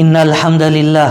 إن الحمد لله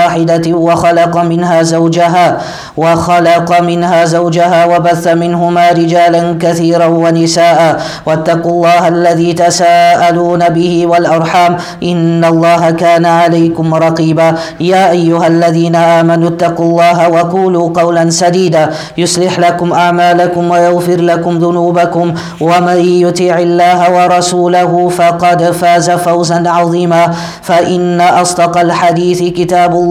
واحدة وخلق منها زوجها وخلق منها زوجها وبث منهما رجالا كثيرا ونساء. واتقوا الله الذي تساءلون به والأرحام. إن الله كان عليكم رقيبا. يا أيها الذين آمنوا اتقوا الله وقولوا قولا سديدا. يصلح لكم أعمالكم ويغفر لكم ذنوبكم. ومن يطع الله ورسوله فقد فاز فوزا عظيما. فإن أصدق الحديث كتاب الله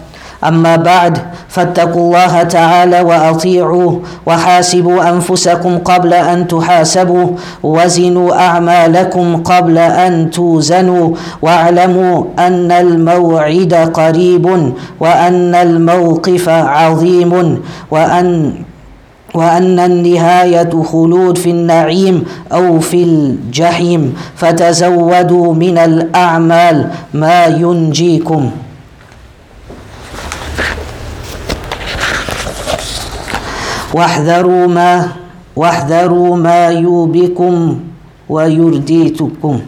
أما بعد فاتقوا الله تعالى وأطيعوه وحاسبوا أنفسكم قبل أن تحاسبوا وزنوا أعمالكم قبل أن توزنوا واعلموا أن الموعد قريب وأن الموقف عظيم وأن وأن النهاية خلود في النعيم أو في الجحيم فتزودوا من الأعمال ما ينجيكم. واحذروا ما واحذروا ما يوبكم ويرديتكم.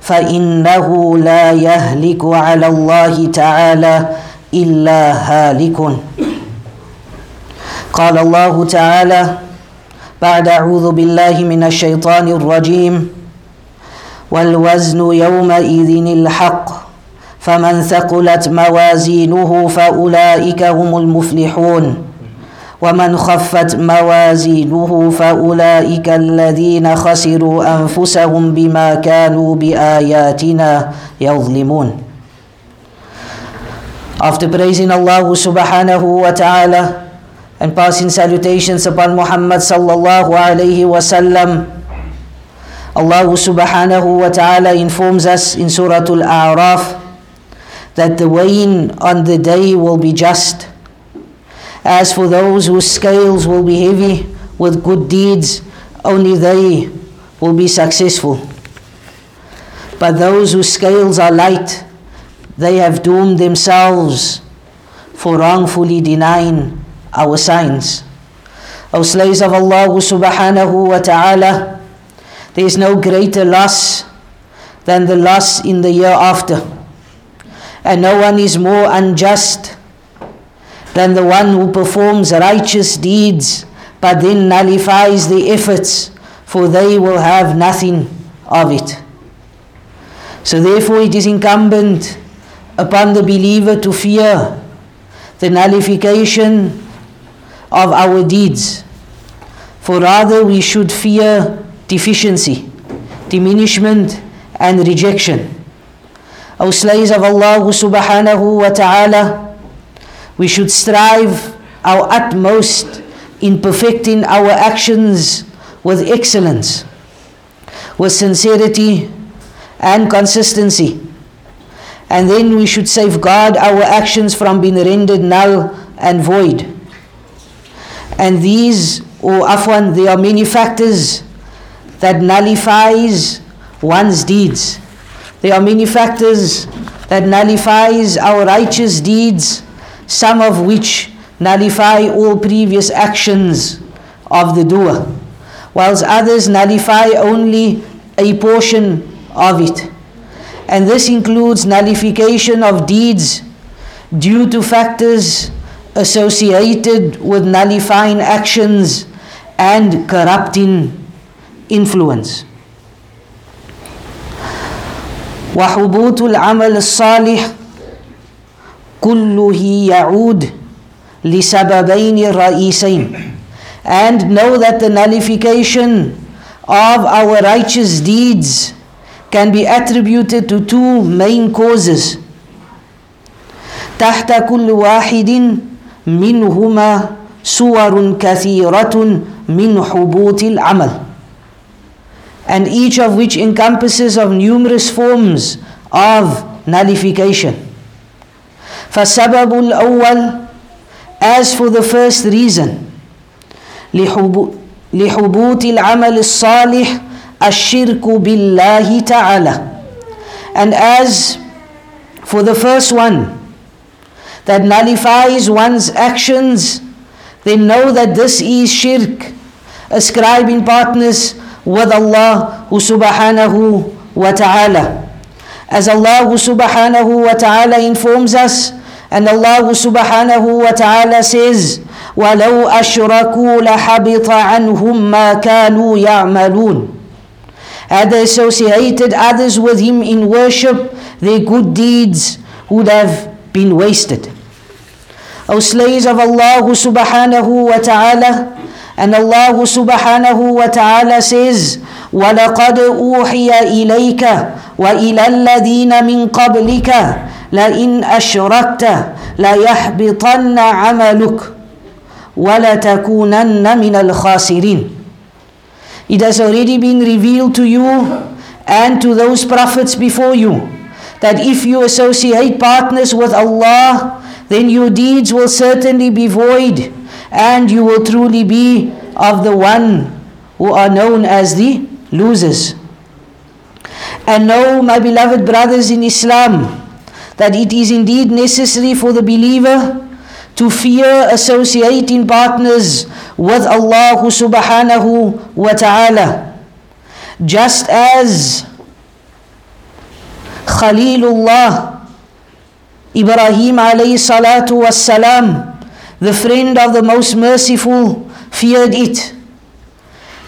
فإنه لا يهلك على الله تعالى إلا هالك. قال الله تعالى بعد أعوذ بالله من الشيطان الرجيم والوزن يومئذ الحق فمن ثقلت موازينه فأولئك هم المفلحون. ومن خفت موازينه فأولئك الذين خسروا أنفسهم بما كانوا بآياتنا يظلمون After praising Allah subhanahu wa ta'ala and passing salutations upon Muhammad sallallahu alayhi wa sallam, Allah subhanahu wa ta'ala informs us in Surah Al-A'raf that the weighing on the day will be just. As for those whose scales will be heavy with good deeds, only they will be successful. But those whose scales are light, they have doomed themselves for wrongfully denying our signs. O slaves of Allah subhanahu wa ta'ala, there is no greater loss than the loss in the hereafter. And no one is more unjust than the one who performs righteous deeds but then nullifies the efforts, for they will have nothing of it. So, therefore, it is incumbent upon the believer to fear the nullification of our deeds, for rather we should fear deficiency, diminishment, and rejection. O slaves of Allah subhanahu wa ta'ala, we should strive our utmost in perfecting our actions with excellence, with sincerity and consistency. And then we should safeguard our actions from being rendered null and void. And these, or afwan, there are many factors that nullifies one's deeds. There are many factors that nullifies our righteous deeds some of which nullify all previous actions of the doer, whilst others nullify only a portion of it. And this includes nullification of deeds due to factors associated with nullifying actions and corrupting influence. وحبوط العمل الصالح كله يعود لسببين رئيسين and know that the nullification of our righteous deeds can be attributed to two main causes. تحت كل واحد منهما صور كثيرة من حبوط العمل and each of which encompasses of numerous forms of nullification. فالسبب الأول as for the first reason لحبوط العمل الصالح الشرك بالله تعالى and as for the first one that nullifies one's actions then know that this is shirk ascribing partners with Allah subhanahu wa ta'ala as Allah subhanahu wa ta'ala informs us and Allah subhanahu wa ta'ala says ولو أشركوا لحبط عنهم ما كانوا يعملون Had they associated others with him in worship, their good deeds would have been wasted. O slaves of Allah subhanahu wa ta'ala, and Allah subhanahu wa ta'ala says, وَلَقَدْ أُوحِيَ إِلَيْكَ وَإِلَى الَّذِينَ مِنْ قَبْلِكَ لَإِنْ أَشْرَكْتَ لَيَحْبِطَنَّ عَمَلُكَ وَلَتَكُونَنَّ مِنَ الْخَاسِرِينَ It has already been revealed to you and to those prophets before you that if you associate partners with Allah, then your deeds will certainly be void and you will truly be of the one who are known as the losers. And know, my beloved brothers in Islam, that it is indeed necessary for the believer to fear associating partners with Allah subhanahu wa ta'ala. Just as Khalilullah Ibrahim alayhi salatu was the friend of the most merciful, feared it.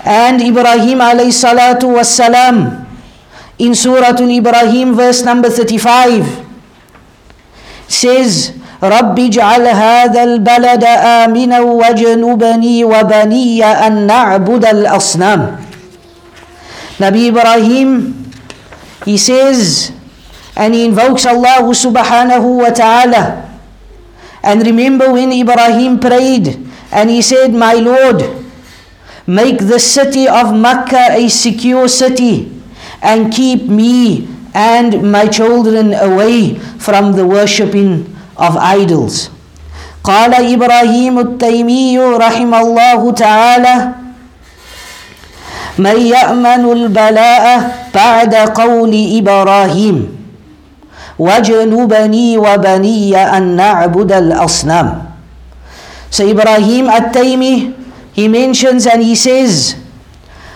And Ibrahim alayhi salatu was in Surah Al-Ibrahim verse number 35 says رب اجعل هذا البلد آمنا وجنبني وبني أن نعبد الأصنام Nabi Ibrahim he says and he invokes Allah subhanahu wa ta'ala and remember when Ibrahim prayed and he said my Lord make the city of Makkah a secure city and keep me and my children away from the worshipping of idols. قال إبراهيم التيمي رحمه الله تعالى من يأمن البلاء بعد قول إبراهيم وجنبني وبني أن نعبد الأصنام So Ibrahim at-Taymi, he mentions and he says,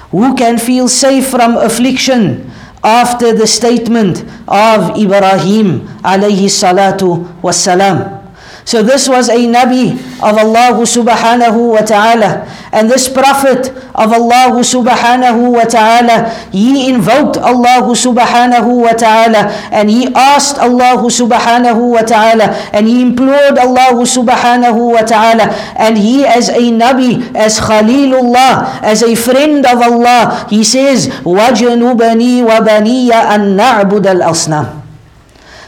who can feel safe from affliction after the statement of Ibrahim alayhi salatu wassalam. So this was a Nabi of Allah subhanahu wa ta'ala. And this Prophet of Allah subhanahu wa ta'ala, he invoked Allah subhanahu wa ta'ala and he asked Allah subhanahu wa ta'ala and he implored Allah subhanahu wa ta'ala. And he as a Nabi, as Khalilullah, as a friend of Allah, he says, وَجَنُبَنِي وَبَنِيَ أَن نَعْبُدَ الْأَصْنَامِ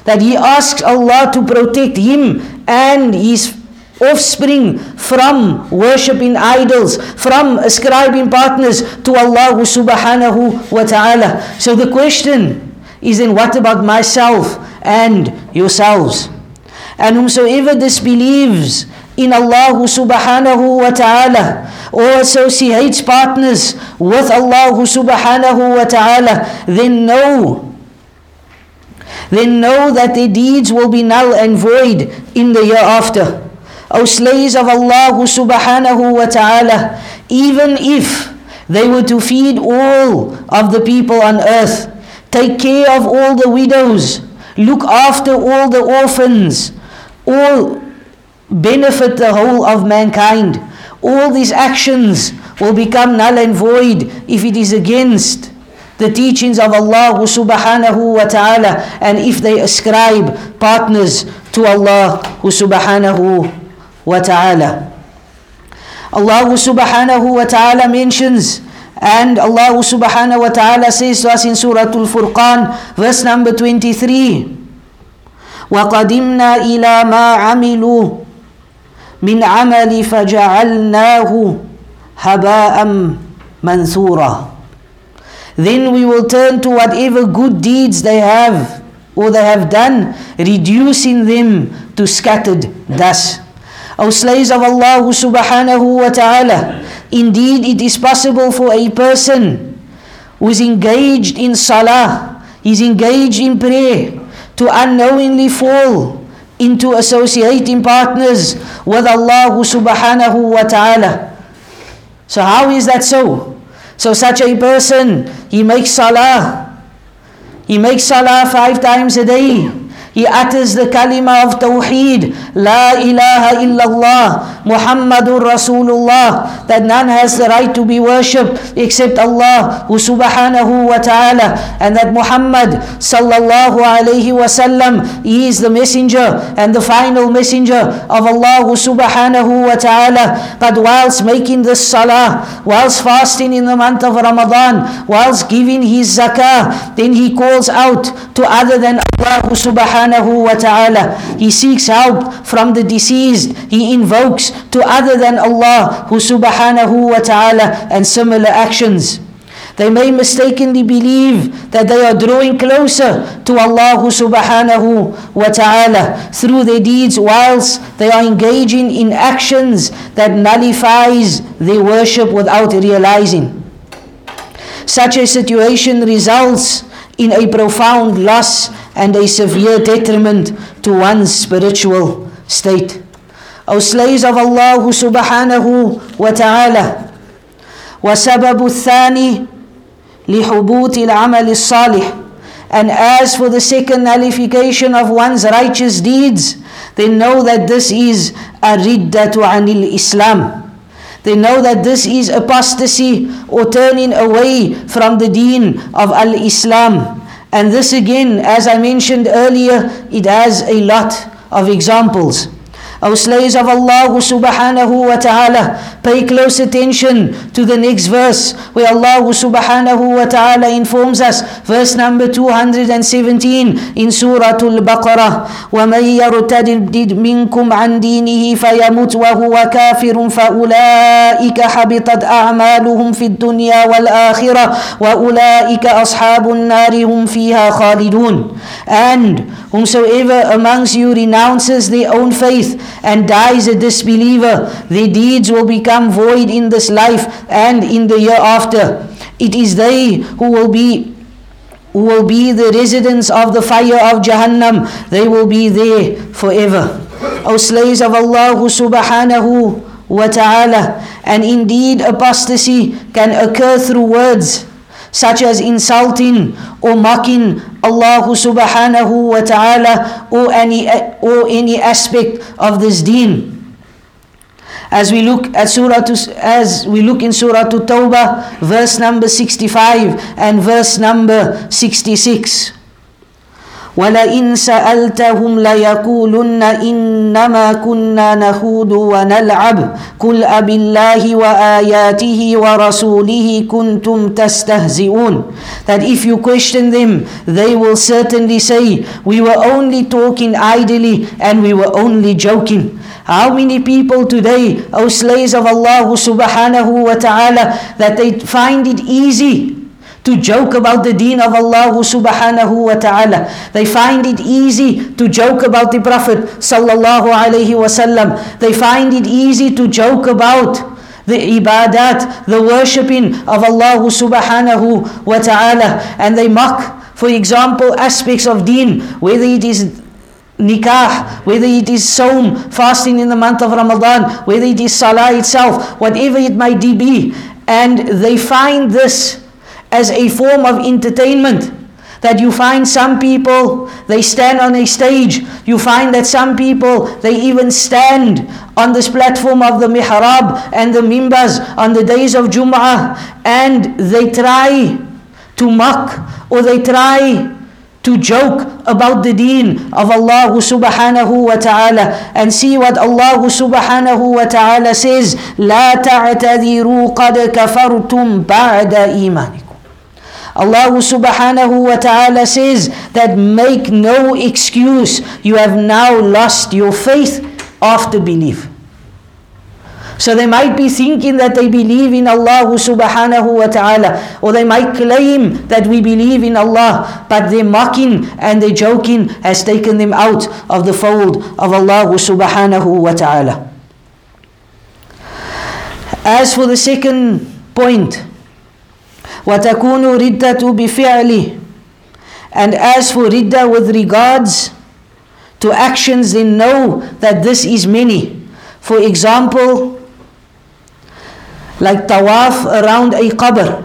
that he asks Allah to protect him and his offspring from worshipping idols, from ascribing partners to Allah subhanahu wa ta'ala. So the question is then what about myself and yourselves? And whomsoever disbelieves in Allah subhanahu wa ta'ala or associates partners with Allah subhanahu wa ta'ala, then know then know that their deeds will be null and void in the hereafter. O slaves of Allah subhanahu wa ta'ala, even if they were to feed all of the people on earth, take care of all the widows, look after all the orphans, all benefit the whole of mankind. All these actions will become null and void if it is against the teachings of Allah subhanahu wa ta'ala and if they ascribe partners to Allah subhanahu wa ta'ala. Allah subhanahu wa ta'ala mentions and Allah subhanahu wa ta'ala says to us in Surah Al-Furqan verse number 23 وَقَدِمْنَا إِلَى مَا عَمِلُوا مِنْ عَمَلِ فَجَعَلْنَاهُ هَبَاءً مَنْثُورًا then we will turn to whatever good deeds they have or they have done, reducing them to scattered dust. O slaves of Allah subhanahu wa ta'ala, indeed it is possible for a person who is engaged in salah, is engaged in prayer, to unknowingly fall into associating partners with Allah subhanahu wa ta'ala. So how is that so? So such a person, he makes salah. He makes salah five times a day. He utters the kalima of Tawheed, La ilaha illallah, Muhammadur Rasulullah, that none has the right to be worshipped except Allah, who subhanahu wa ta'ala, and that Muhammad sallallahu alayhi wasallam is the messenger and the final messenger of Allah subhanahu wa ta'ala. But whilst making this salah, whilst fasting in the month of Ramadan, whilst giving his zakah, then he calls out to other than Allah subhanahu subhanahu wa ta'ala. He seeks help from the deceased. He invokes to other than Allah who subhanahu wa ta'ala and similar actions. They may mistakenly believe that they are drawing closer to Allah subhanahu wa ta'ala through their deeds whilst they are engaging in actions that nullifies their worship without realizing. Such a situation results in a profound loss and a severe detriment to one's spiritual state. O slaves of Allah subhanahu wa ta'ala, وسبب الثاني لحبوط العمل الصالح and as for the second nullification of one's righteous deeds, they know that this is a riddatu anil Islam. They know that this is apostasy or turning away from the deen of Al Islam. And this again, as I mentioned earlier, it has a lot of examples. O slaves of Allah subhanahu wa ta'ala, pay close attention to the next verse where Allah subhanahu wa ta'ala informs us, verse number 217 in Surah Al-Baqarah, وَمَنْ يَرْتَدِدْ مِنْكُمْ عَنْ دِينِهِ فَيَمُتْ وَهُوَ كَافِرٌ فَأُولَئِكَ حَبِطَتْ أَعْمَالُهُمْ فِي الدُّنْيَا وَالْآخِرَةِ وَأُولَئِكَ أَصْحَابُ النَّارِ هُمْ فِيهَا خَالِدُونَ And whomsoever amongst you renounces their own faith and dies a disbeliever, their deeds will become void in this life and in the hereafter. It is they who will be who will be the residents of the fire of Jahannam. They will be there forever. O slaves of Allah subhanahu wa ta'ala, and indeed apostasy can occur through words such as insulting or mocking Allah subhanahu wa ta'ala or any, or any aspect of this deen. As we look at Surah as we look in Surah Tawbah, verse number 65 and verse number 66. ولئن سألتهم ليقولن إنما كنا نخوض ونلعب قل أب الله وآياته ورسوله كنتم تستهزئون That if you question them, they will certainly say, we were only talking idly and we were only joking. How many people today, O slaves of Allah subhanahu wa ta'ala, that they find it easy to joke about the deen of Allah subhanahu wa ta'ala. They find it easy to joke about the Prophet sallallahu alayhi wasallam. They find it easy to joke about the ibadat, the worshipping of Allah subhanahu wa ta'ala. And they mock, for example, aspects of deen, whether it is nikah, whether it is sawm, fasting in the month of Ramadan, whether it is salah itself, whatever it might be. And they find this as a form of entertainment. That you find some people, they stand on a stage. You find that some people, they even stand on this platform of the mihrab and the minbars on the days of Jum'ah and they try to mock or they try to joke about the deen of Allah subhanahu wa ta'ala and see what Allah subhanahu wa ta'ala says لا تعتذروا قد كفرتم بعد إيمانكم Allah subhanahu wa ta'ala says that make no excuse you have now lost your faith after belief so they might be thinking that they believe in Allah subhanahu wa ta'ala, or they might claim that we believe in Allah, but their mocking and their joking has taken them out of the fold of Allah subhanahu wa ta'ala. As for the second point, وَتَكُونُ رِدَّةُ بِفِعْلِ And as for ridda with regards to actions, then know that this is many. For example, like tawaf around a qabr.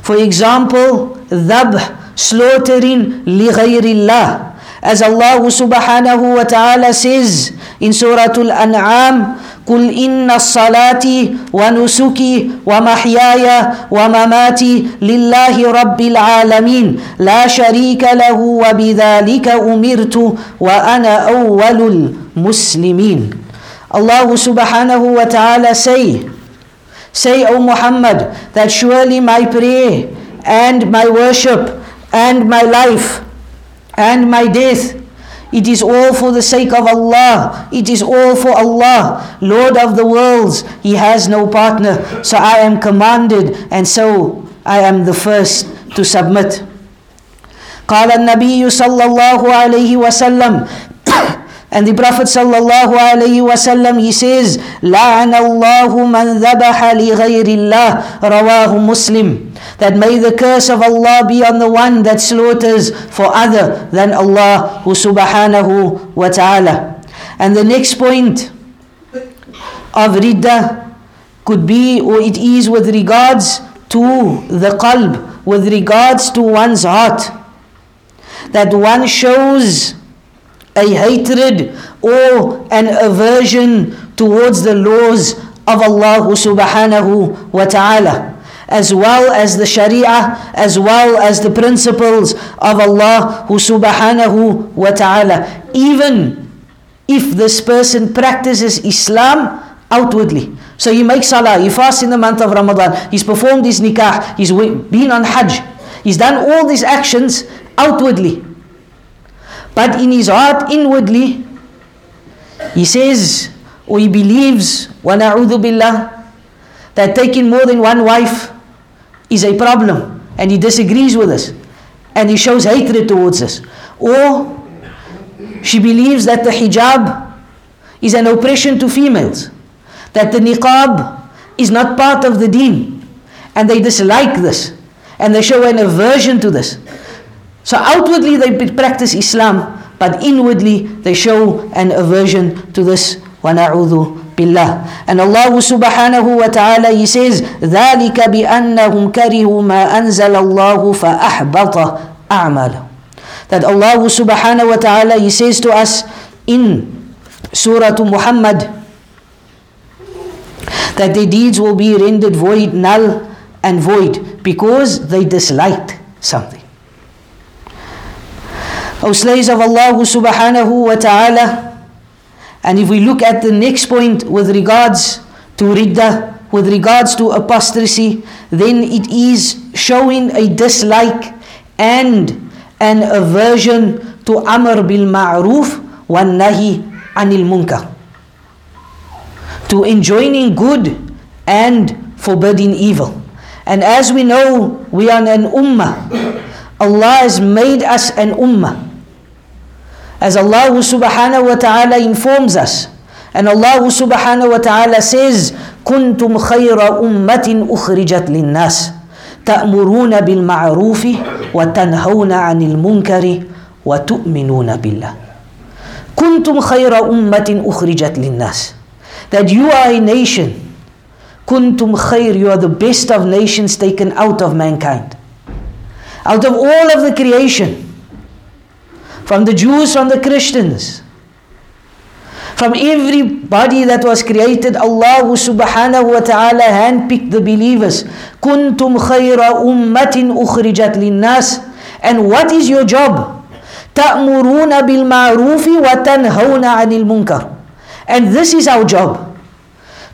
For example, dhabh, slaughtering lighayrillah. As Allah subhanahu wa ta'ala says in Surah Al-An'am, قل إن الصلاة ونسكي ومحياي ومماتي لله رب العالمين لا شريك له وبذلك أمرت وأنا أول المسلمين Allah subhanahu wa ta'ala say Say, O Muhammad, that surely my prayer and my worship and my life and my death, it is all for the sake of Allah. It is all for Allah, Lord of the worlds. He has no partner. So I am commanded, and so I am the first to submit. قال النبي صلى الله عليه وسلم and the Prophet sallallahu alaihi wasallam he says, "لعن الله من ذبح لغير الله." رواه Muslim. That may the curse of Allah be on the one that slaughters for other than Allah subhanahu wa ta'ala. And the next point of ridda could be or it is with regards to the qalb, with regards to one's heart. That one shows a hatred or an aversion towards the laws of Allah subhanahu wa ta'ala as well as the sharia as well as the principles of Allah subhanahu wa ta'ala. Even if this person practices Islam outwardly. So he makes salah he fasts in the month of Ramadan he's performed his nikah he's been on hajj he's done all these actions outwardly but in his heart, inwardly, he says or he believes, وَنَعُوذُ billah, that taking more than one wife is a problem and he disagrees with us and he shows hatred towards us. Or she believes that the hijab is an oppression to females, that the niqab is not part of the deen and they dislike this and they show an aversion to this. So outwardly they practice Islam, but inwardly they show an aversion to this. وَنَعُوذُ بِاللَّهِ And Allah subhanahu wa ta'ala He says ذَلِكَ بِأَنَّهُمْ كَرِهُوا مَا أَنزَلَ اللَّهُ فَأَحْبَطَ أَعْمَالَهُمْ That Allah subhanahu wa ta'ala He says to us in Surah Muhammad that their deeds will be rendered void, null and void because they disliked something. O slaves of Allah subhanahu wa ta'ala. And if we look at the next point with regards to ridda, with regards to apostasy, then it is showing a dislike and an aversion to amr bil ma'ruf wa nahi anil munkar. To enjoining good and forbidding evil. And as we know, we are an ummah. Allah has made us an ummah. As Allah subhanahu wa ta'ala informs us. And Allah subhanahu wa ta'ala says, كنتم خير أمة أخرجت للناس تأمرون بالمعروف وتنهون عن المنكر وتؤمنون بالله كنتم خير أمة أخرجت للناس That you are a nation كنتم خير You are the best of nations taken out of mankind Out of all of the creation from the Jews, from the Christians, from everybody that was created. Allah subhanahu wa ta'ala handpicked the believers. Kuntum khayra ummatin ukhrijat linnas. And what is your job? تأمرون بالمعروف وتنهون عن المنكر. And this is our job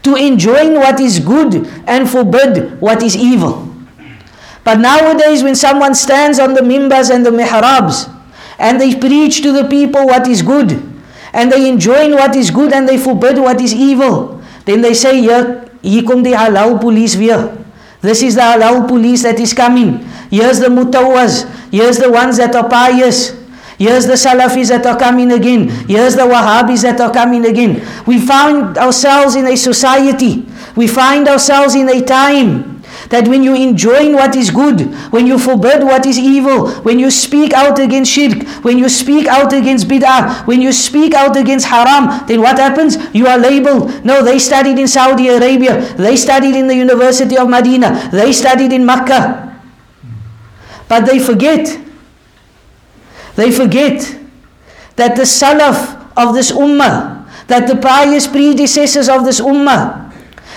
to enjoin what is good and forbid what is evil. But nowadays, when someone stands on the minbars and the mihrabs and they preach to the people what is good and they enjoin what is good and they forbid what is evil, then they say, hier, hier kom die halal police weer. This is the halal police that is coming. Here's the mutawas. Here's the ones that are pious. Here's the Salafis that are coming again. Here's the Wahhabis that are coming again. We find ourselves in a society. We find ourselves in a time that when you enjoin what is good, when you forbid what is evil, when you speak out against shirk, when you speak out against bid'ah, when you speak out against haram, then what happens? You are labeled. No, they studied in Saudi Arabia. They studied in the University of Medina. They studied in Makkah. But they forget. They forget that the salaf of this ummah, that the pious predecessors of this ummah,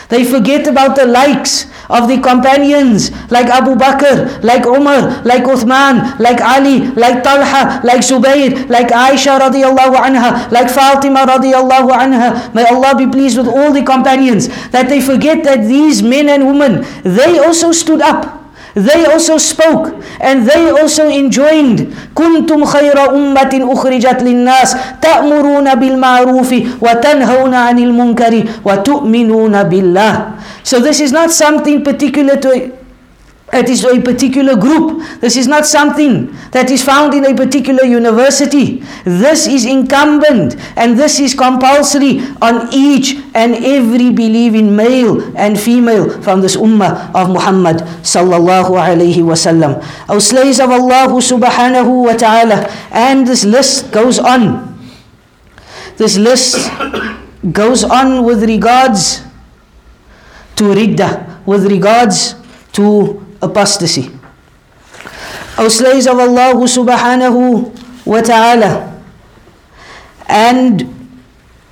they forget about the likes of the companions like Abu Bakr, like Umar, like Uthman, like Ali, like Talha, like Zubayr, like Aisha radiallahu anha, like Fatima radiallahu anha. May Allah be pleased with all the companions that they forget that these men and women, they also stood up. They also spoke and they also enjoined كنتم خير أمة أخرجت للناس تأمرون بالمعروف وتنهون عن المنكر وتؤمنون بالله So this is not something particular to it is a particular group. This is not something that is found in a particular university. This is incumbent and this is compulsory on each and every believing male and female from this ummah of Muhammad sallallahu alayhi wasallam. O slaves of Allah subhanahu wa ta'ala. And this list goes on. This list goes on with regards to riddah, with regards to apostasy. O slaves of Allah subhanahu wa ta'ala. And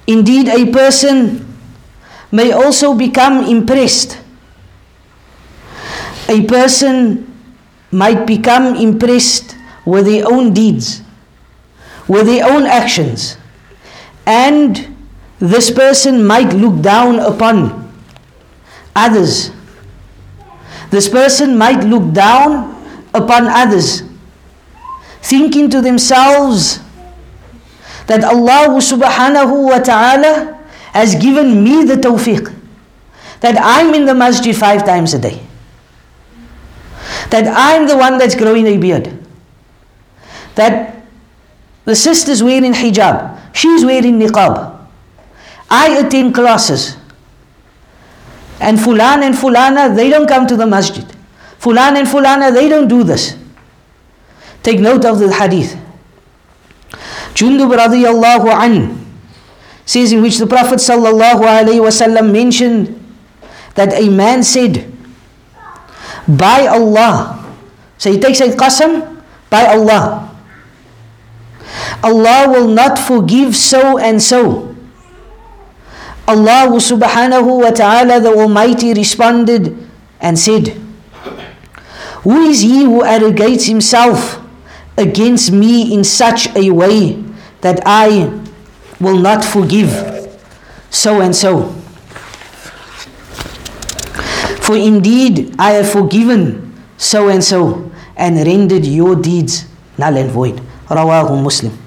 indeed, a person may also become impressed. A person might become impressed with their own deeds, with their own actions, and this person might look down upon others this person might look down upon others, thinking to themselves that Allah subhanahu wa ta'ala has given me the tawfiq, that I'm in the masjid five times a day, that I'm the one that's growing a beard, that the sister's wearing hijab, she's wearing niqab. I attend classes. And Fulan and Fulana, they don't come to the masjid. Fulan and Fulana, they don't do this. Take note of the hadith. Jundub radiyallahu an says in which the Prophet sallallahu alayhi wasallam mentioned that a man said, by Allah. So he takes a qasam, by Allah. Allah will not forgive so and so. Allah subhanahu wa ta'ala the Almighty responded and said, Who is he who arrogates himself against me in such a way that I will not forgive so and so? For indeed I have forgiven so and so and rendered your deeds null and void. Rawahu Muslim.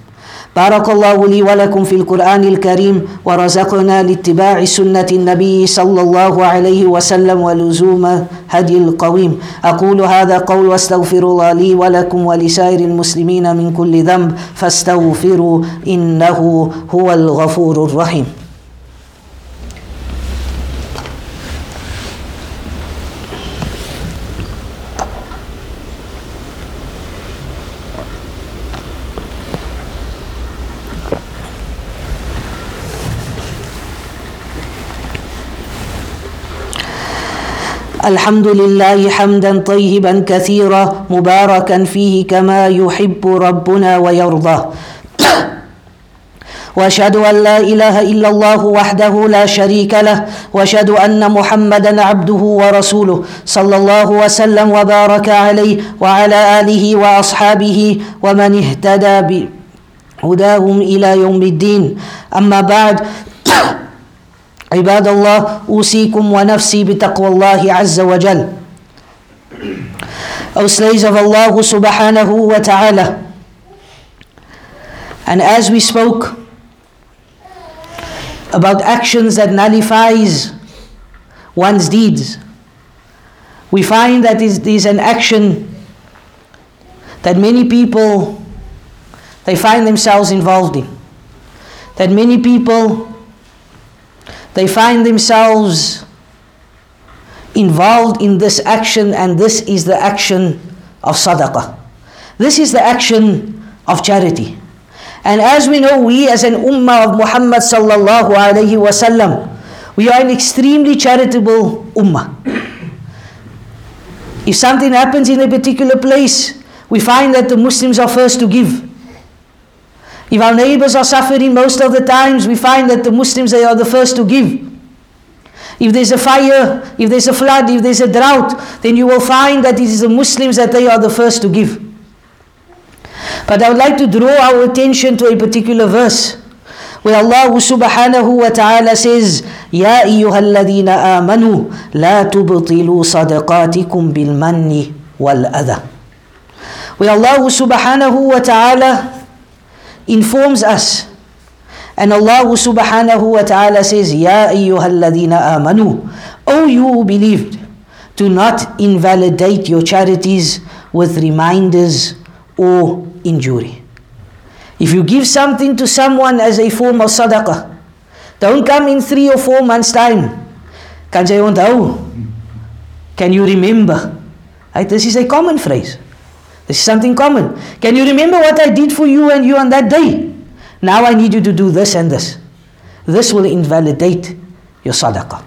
بارك الله لي ولكم في القرآن الكريم ورزقنا لاتباع سنة النبي صلى الله عليه وسلم ولزوم هدي القويم. أقول هذا قول واستغفر الله لي ولكم ولسائر المسلمين من كل ذنب فاستغفروا إنه هو الغفور الرحيم. الحمد لله حمدا طيبا كثيرا مباركا فيه كما يحب ربنا ويرضى. واشهد ان لا اله الا الله وحده لا شريك له. واشهد ان محمدا عبده ورسوله صلى الله وسلم وبارك عليه وعلى آله وأصحابه ومن اهتدى بهداهم إلى يوم الدين. أما بعد عباد الله اوصيكم ونفسي بتقوى الله عز وجل O slaves of Allah subhanahu wa ta'ala. And as we spoke about actions that nullifies one's deeds, we find that is is an action that many people they find themselves involved in. That many people they find themselves involved in this action, and this is the action of sadaqah. This is the action of charity. And as we know, we as an ummah of Muhammad sallallahu alayhi wasallam, we are an extremely charitable ummah. If something happens in a particular place, we find that the Muslims are first to give. If our neighbors are suffering most of the times, we find that the Muslims they are the first to give. If there's a fire, if there's a flood, if there's a drought, then you will find that it is the Muslims that they are the first to give. But I would like to draw our attention to a particular verse where Allah subhanahu wa ta'ala says, يا أيها الذين آمنوا لا تبطلوا صدقاتكم بالمن والأذى. Where Allah subhanahu wa ta'ala informs us and Allah subhanahu wa ta'ala says, Ya ayyuhalladhina amanu. O you who believed, do not invalidate your charities with reminders or injury. If you give something to someone as a form of sadaqah, don't come in three or four months' time. Onthou? Oh, can you remember? Right, this is a common phrase. This is something common. Can you remember what I did for you and you on that day? Now I need you to do this and this. This will invalidate your sadaqah.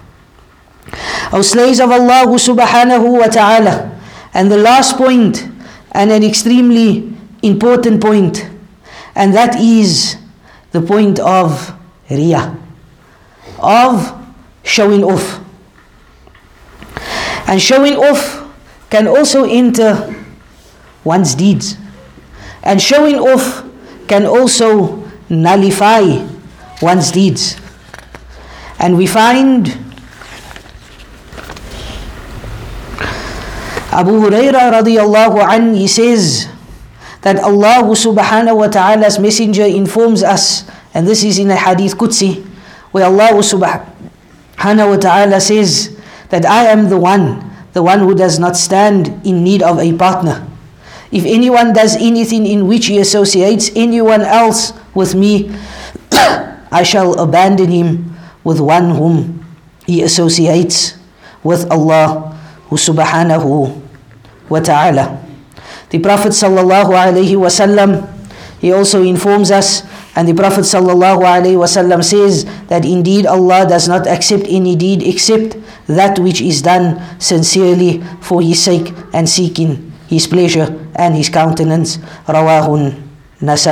O slaves of Allah subhanahu wa ta'ala. And the last point, and an extremely important point, and that is the point of riyah, of showing off. And showing off can also enter one's deeds. And showing off can also nullify one's deeds. And we find Abu Huraira radiallahu an, he says that Allah subhanahu wa ta'ala's messenger informs us, and this is in a hadith Qudsi, where Allah subhanahu wa ta'ala says that I am the one, the one who does not stand in need of a partner. If anyone does anything in which he associates anyone else with me, I shall abandon him with one whom he associates with Allah who subhanahu wa ta'ala. The Prophet sallallahu alaihi wasallam he also informs us and the Prophet sallallahu alaihi wasallam says that indeed Allah does not accept any deed except that which is done sincerely for his sake and seeking his pleasure and his countenance. Nasa